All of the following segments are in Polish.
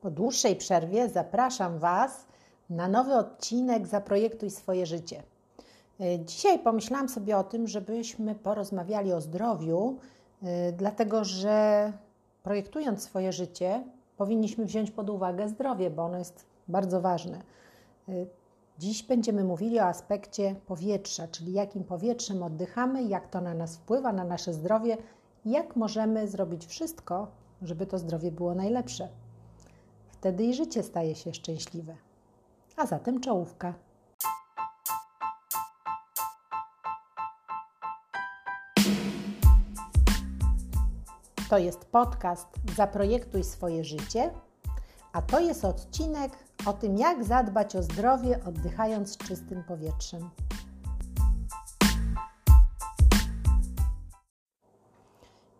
Po dłuższej przerwie zapraszam Was na nowy odcinek Zaprojektuj swoje życie. E, dzisiaj pomyślałam sobie o tym, żebyśmy porozmawiali o zdrowiu, e, dlatego że projektując swoje życie, powinniśmy wziąć pod uwagę zdrowie, bo ono jest bardzo ważne. E, dziś będziemy mówili o aspekcie powietrza, czyli jakim powietrzem oddychamy, jak to na nas wpływa, na nasze zdrowie, jak możemy zrobić wszystko, żeby to zdrowie było najlepsze. Wtedy i życie staje się szczęśliwe. A zatem czołówka. To jest podcast Zaprojektuj swoje życie, a to jest odcinek o tym, jak zadbać o zdrowie, oddychając czystym powietrzem.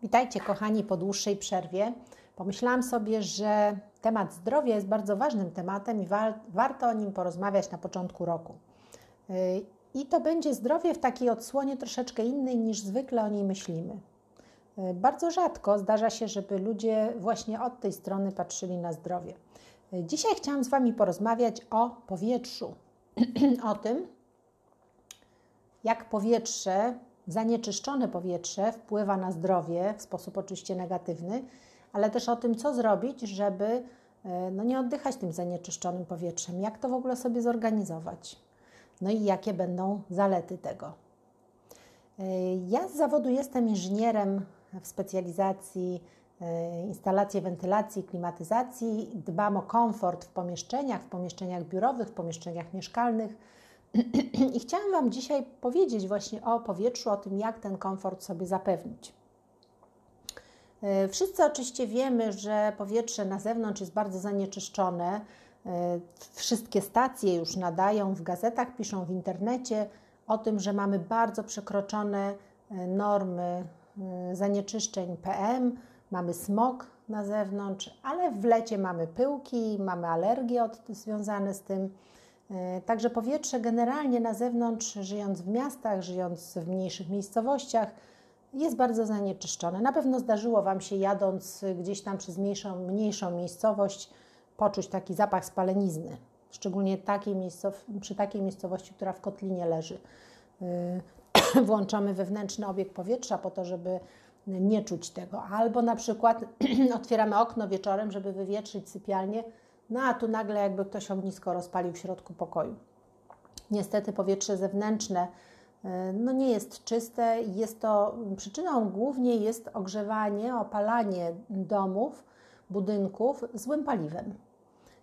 Witajcie, kochani, po dłuższej przerwie. Pomyślałam sobie, że temat zdrowia jest bardzo ważnym tematem i wa warto o nim porozmawiać na początku roku. Y, I to będzie zdrowie w takiej odsłonie troszeczkę innej niż zwykle o niej myślimy. Y, bardzo rzadko zdarza się, żeby ludzie właśnie od tej strony patrzyli na zdrowie. Y, dzisiaj chciałam z Wami porozmawiać o powietrzu, o tym, jak powietrze, zanieczyszczone powietrze wpływa na zdrowie w sposób oczywiście negatywny, ale też o tym, co zrobić, żeby e, no, nie oddychać tym zanieczyszczonym powietrzem, jak to w ogóle sobie zorganizować, no i jakie będą zalety tego. E, ja z zawodu jestem inżynierem w specjalizacji e, instalacje wentylacji, klimatyzacji. Dbam o komfort w pomieszczeniach, w pomieszczeniach biurowych, w pomieszczeniach mieszkalnych. I chciałam Wam dzisiaj powiedzieć właśnie o powietrzu, o tym, jak ten komfort sobie zapewnić. E, wszyscy oczywiście wiemy, że powietrze na zewnątrz jest bardzo zanieczyszczone. E, wszystkie stacje już nadają, w gazetach piszą, w internecie o tym, że mamy bardzo przekroczone e, normy zanieczyszczeń PM, mamy smog na zewnątrz, ale w lecie mamy pyłki, mamy alergie od, związane z tym. Także powietrze generalnie na zewnątrz, żyjąc w miastach, żyjąc w mniejszych miejscowościach, jest bardzo zanieczyszczone. Na pewno zdarzyło Wam się jadąc gdzieś tam przez mniejszą, mniejszą miejscowość poczuć taki zapach spalenizny, szczególnie takiej przy takiej miejscowości, która w kotlinie leży. Yy, włączamy wewnętrzny obieg powietrza po to, żeby nie czuć tego. Albo na przykład otwieramy okno wieczorem, żeby wywietrzyć sypialnię, no a tu nagle jakby ktoś ognisko rozpalił w środku pokoju. Niestety powietrze zewnętrzne no nie jest czyste. Jest to przyczyną głównie jest ogrzewanie, opalanie domów, budynków złym paliwem.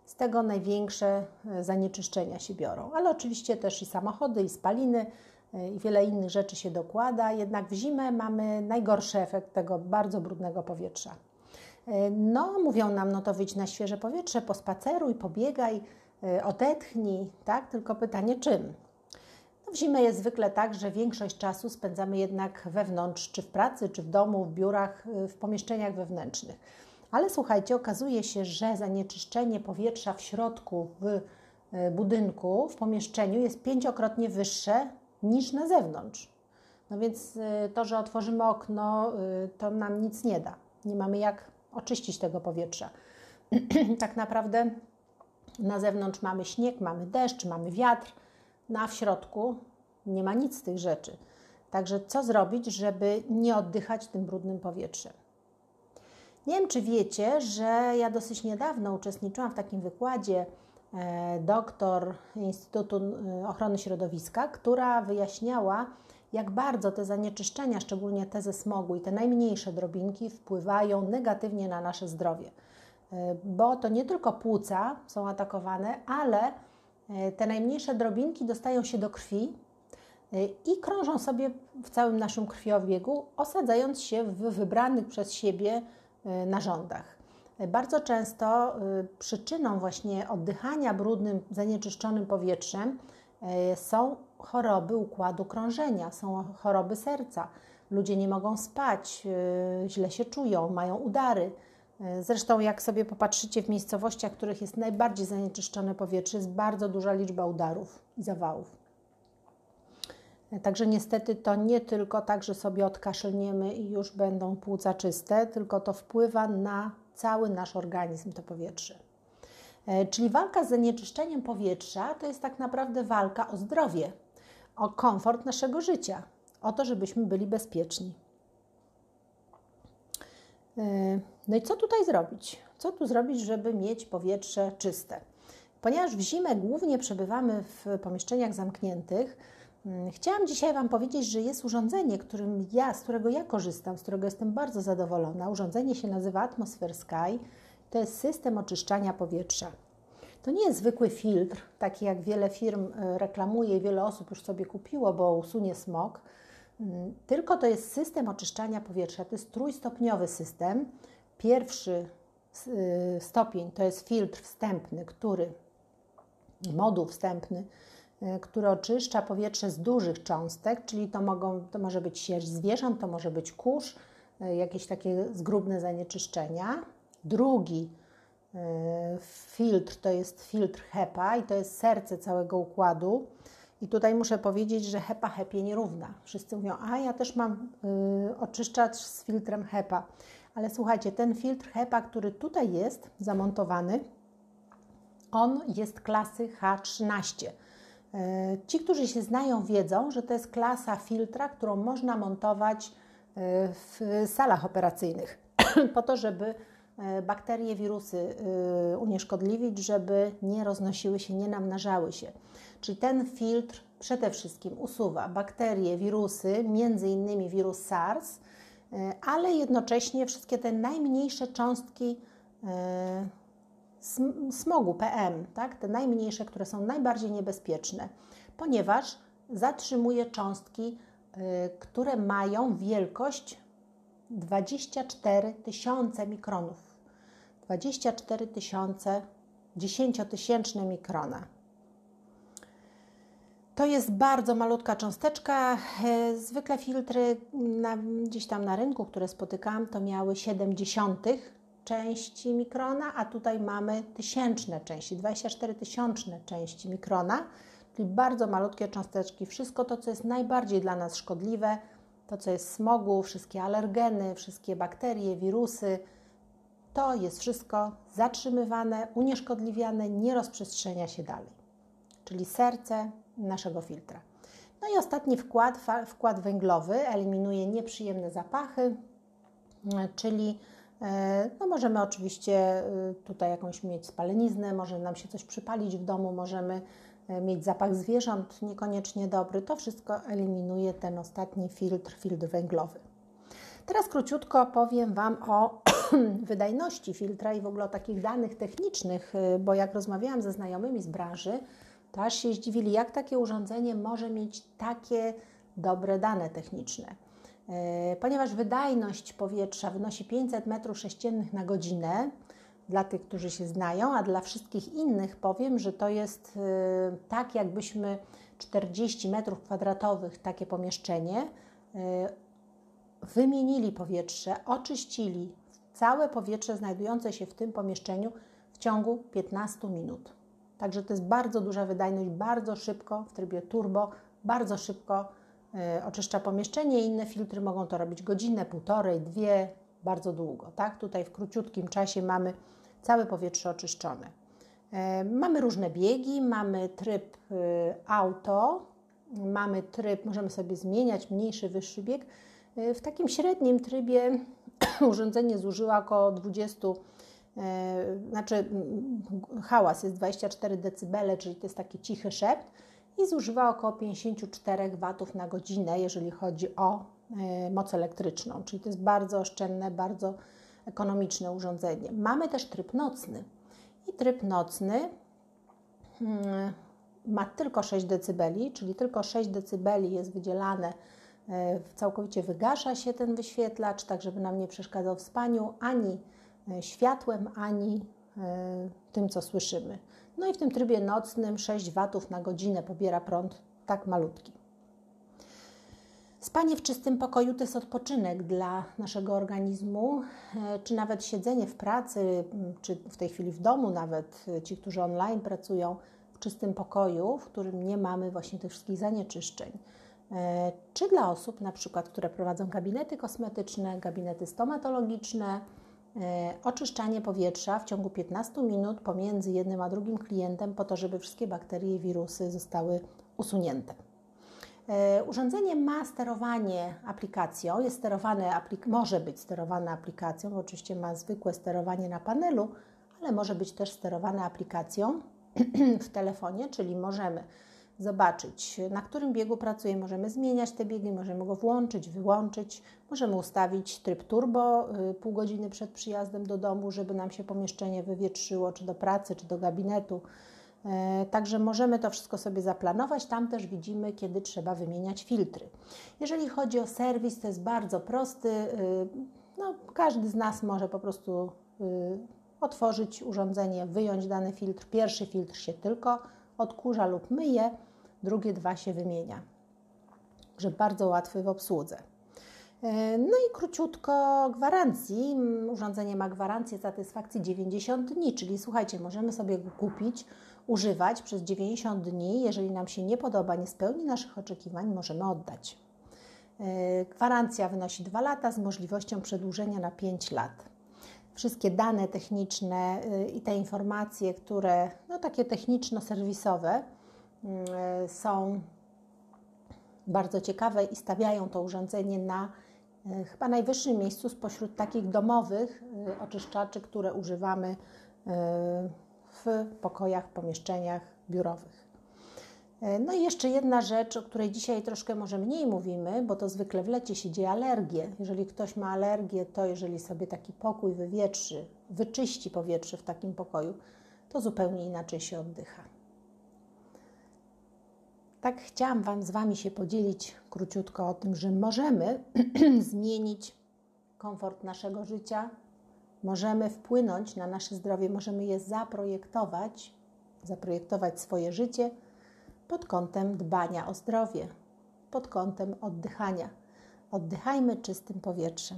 Z tego największe e, zanieczyszczenia się biorą, ale oczywiście też i samochody, i spaliny, e, i wiele innych rzeczy się dokłada. Jednak w zimę mamy najgorszy efekt tego bardzo brudnego powietrza. No, mówią nam, no to wyjdź na świeże powietrze, pospaceruj, pobiegaj, odetchnij, tak? Tylko pytanie czym? W zimę jest zwykle tak, że większość czasu spędzamy jednak wewnątrz, czy w pracy, czy w domu, w biurach, y, w pomieszczeniach wewnętrznych. Ale słuchajcie, okazuje się, że zanieczyszczenie powietrza w środku, w y, budynku, w pomieszczeniu jest pięciokrotnie wyższe niż na zewnątrz. No więc y, to, że otworzymy okno, to nam nic nie da. Nie mamy jak oczyścić tego powietrza. tak naprawdę na zewnątrz mamy śnieg, mamy deszcz, mamy wiatr no w środku nie ma nic z tych rzeczy. Także co zrobić, żeby nie oddychać tym brudnym powietrzem? Nie wiem, czy wiecie, że ja dosyć niedawno uczestniczyłam w takim wykładzie e, doktor Instytutu e, Ochrony Środowiska, która wyjaśniała, jak bardzo te zanieczyszczenia, szczególnie te ze smogu i te najmniejsze drobinki, wpływają negatywnie na nasze zdrowie. E, bo to nie tylko płuca są atakowane, ale te najmniejsze drobinki dostają się do krwi e, i krążą sobie w całym naszym krwiobiegu, osadzając się w wybranych przez siebie e, narządach. Bardzo często przyczyną właśnie oddychania brudnym, zanieczyszczonym powietrzem są choroby układu krążenia, są choroby serca. Ludzie nie mogą spać, źle się czują, mają udary. Zresztą, jak sobie popatrzycie w miejscowościach, w których jest najbardziej zanieczyszczone powietrze, jest bardzo duża liczba udarów i zawałów. Także niestety to nie tylko tak, że sobie odkaszlniemy i już będą płuca czyste, tylko to wpływa na cały nasz organizm, to powietrze. Czyli walka z zanieczyszczeniem powietrza to jest tak naprawdę walka o zdrowie, o komfort naszego życia, o to, żebyśmy byli bezpieczni. No i co tutaj zrobić? Co tu zrobić, żeby mieć powietrze czyste? Ponieważ w zimę głównie przebywamy w pomieszczeniach zamkniętych, mm, chciałam dzisiaj Wam powiedzieć, że jest urządzenie, którym ja, z którego ja korzystam, z którego jestem bardzo zadowolona. Urządzenie się nazywa Atmosphere Sky. To jest system oczyszczania powietrza. To nie jest zwykły filtr, taki jak wiele firm e, reklamuje i wiele osób już sobie kupiło, bo usunie smog. Mm, tylko to jest system oczyszczania powietrza. To jest trójstopniowy system. Pierwszy y, stopień to jest filtr wstępny, który moduł wstępny, y, który oczyszcza powietrze z dużych cząstek, czyli to, mogą, to może być sierść zwierząt, to może być kurz, y, jakieś takie zgrubne zanieczyszczenia. Drugi filtr to jest filtr HEPA i to jest serce całego układu. I tutaj muszę powiedzieć, że HEPA HEPie nierówna. Wszyscy mówią, a ja też mam y, oczyszczacz z filtrem HEPA. Ale słuchajcie, ten filtr HEPA, który tutaj jest zamontowany, on jest klasy H13. Y, ci, którzy się znają, wiedzą, że to jest klasa filtra, którą można montować y, w salach operacyjnych, po to, żeby y, bakterie, wirusy unieszkodliwić, żeby nie roznosiły się, nie namnażały się. Czyli ten filtr przede wszystkim usuwa bakterie, wirusy, między innymi wirus SARS, e, ale jednocześnie wszystkie te najmniejsze cząstki e, smogu PM, tak? te najmniejsze, które są najbardziej niebezpieczne, ponieważ zatrzymuje cząstki, e, które mają wielkość 24 tysiące mikronów. 24 tysiące, 10-tysięczne mikrona. To jest bardzo malutka cząsteczka. E, zwykle filtry na, gdzieś tam na rynku, które spotykałam, to miały 70 części mikrona, a tutaj mamy tysięczne części, 24 tysiączne części mikrona, czyli bardzo malutkie cząsteczki. Wszystko to, co jest najbardziej dla nas szkodliwe, to, co jest smogu, wszystkie alergeny, wszystkie bakterie, wirusy, to jest wszystko zatrzymywane, unieszkodliwiane, nie rozprzestrzenia się dalej. Czyli serce, naszego filtra. No i ostatni wkład, wkład węglowy, eliminuje nieprzyjemne zapachy, czyli e, no możemy oczywiście e, tutaj jakąś mieć spaleniznę, może nam się coś przypalić w domu, możemy e, mieć zapach zwierząt niekoniecznie dobry. To wszystko eliminuje ten ostatni filtr, filtr węglowy. Teraz króciutko powiem Wam o wydajności filtra i w ogóle o takich danych technicznych, bo jak rozmawiałam ze znajomymi z branży, to aż się zdziwili, jak takie urządzenie może mieć takie dobre dane techniczne. E, ponieważ wydajność powietrza wynosi 500 m3 na godzinę, dla tych, którzy się znają, a dla wszystkich innych powiem, że to jest e, tak, jakbyśmy 40 m2 takie pomieszczenie e, wymienili powietrze, oczyścili całe powietrze znajdujące się w tym pomieszczeniu w ciągu 15 minut. Także to jest bardzo duża wydajność, bardzo szybko w trybie turbo, bardzo szybko y, oczyszcza pomieszczenie. Inne filtry mogą to robić godzinę, półtorej, dwie, bardzo długo. Tak? Tutaj w króciutkim czasie mamy całe powietrze oczyszczone. Y, mamy różne biegi, mamy tryb y, auto, mamy tryb, możemy sobie zmieniać mniejszy, wyższy bieg. W takim średnim trybie urządzenie zużyło około 20 E, znaczy hałas jest 24 dB, czyli to jest taki cichy szept i zużywa około 54 W na godzinę, jeżeli chodzi o e, moc elektryczną, czyli to jest bardzo oszczędne, bardzo ekonomiczne urządzenie. Mamy też tryb nocny i tryb nocny hmm, ma tylko 6 dB, czyli tylko 6 dB jest wydzielane, e, całkowicie wygasza się ten wyświetlacz, tak żeby nam nie przeszkadzał w spaniu, ani E, światłem, ani e, tym, co słyszymy. No i w tym trybie nocnym 6 watów na godzinę pobiera prąd tak malutki. Spanie w czystym pokoju to jest odpoczynek dla naszego organizmu, e, czy nawet siedzenie w pracy, czy w tej chwili w domu, nawet ci, którzy online pracują w czystym pokoju, w którym nie mamy właśnie tych wszystkich zanieczyszczeń. Czy dla osób, na przykład, które prowadzą gabinety kosmetyczne, gabinety stomatologiczne, oczyszczanie powietrza w ciągu 15 minut pomiędzy jednym a drugim klientem, po to, żeby wszystkie bakterie i wirusy zostały usunięte. Urządzenie ma sterowanie aplikacją, jest sterowane, może być sterowane aplikacją, oczywiście ma zwykłe sterowanie na panelu, ale może być też sterowane aplikacją w telefonie, czyli możemy zobaczyć, na którym biegu pracuje, możemy zmieniać te biegi, możemy go włączyć, wyłączyć, możemy ustawić tryb turbo y, pół godziny przed przyjazdem do domu, żeby nam się pomieszczenie wywietrzyło, czy do pracy, czy do gabinetu. E, także możemy to wszystko sobie zaplanować. Tam też widzimy, kiedy trzeba wymieniać filtry. Jeżeli chodzi o serwis, to jest bardzo prosty. Y, no, każdy z nas może po prostu y, otworzyć urządzenie, wyjąć dany filtr. Pierwszy filtr się tylko odkurza lub myje, drugie dwa się wymienia. Także bardzo łatwy w obsłudze. E, no i króciutko gwarancji. Urządzenie ma gwarancję satysfakcji 90 dni, czyli słuchajcie, możemy sobie go kupić, używać przez 90 dni. Jeżeli nam się nie podoba, nie spełni naszych oczekiwań, możemy oddać. E, gwarancja wynosi 2 lata z możliwością przedłużenia na 5 lat wszystkie dane techniczne y, i te informacje, które no, takie techniczno-serwisowe są bardzo ciekawe i stawiają to urządzenie na y, chyba najwyższym miejscu spośród takich domowych oczyszczaczy, które używamy w pokojach, pomieszczeniach biurowych. E, no i jeszcze jedna rzecz, o której dzisiaj troszkę może mniej mówimy, bo to zwykle w lecie się dzieje alergie. Jeżeli ktoś ma alergię, to jeżeli sobie taki pokój wywietrzy, wyczyści powietrze w takim pokoju, to zupełnie inaczej się oddycha. Tak chciałam Wam z Wami się podzielić króciutko o tym, że możemy zmienić komfort naszego życia, możemy wpłynąć na nasze zdrowie, możemy je zaprojektować, zaprojektować swoje życie – pod kątem dbania o zdrowie, pod kątem oddychania. Oddychajmy czystym powietrzem.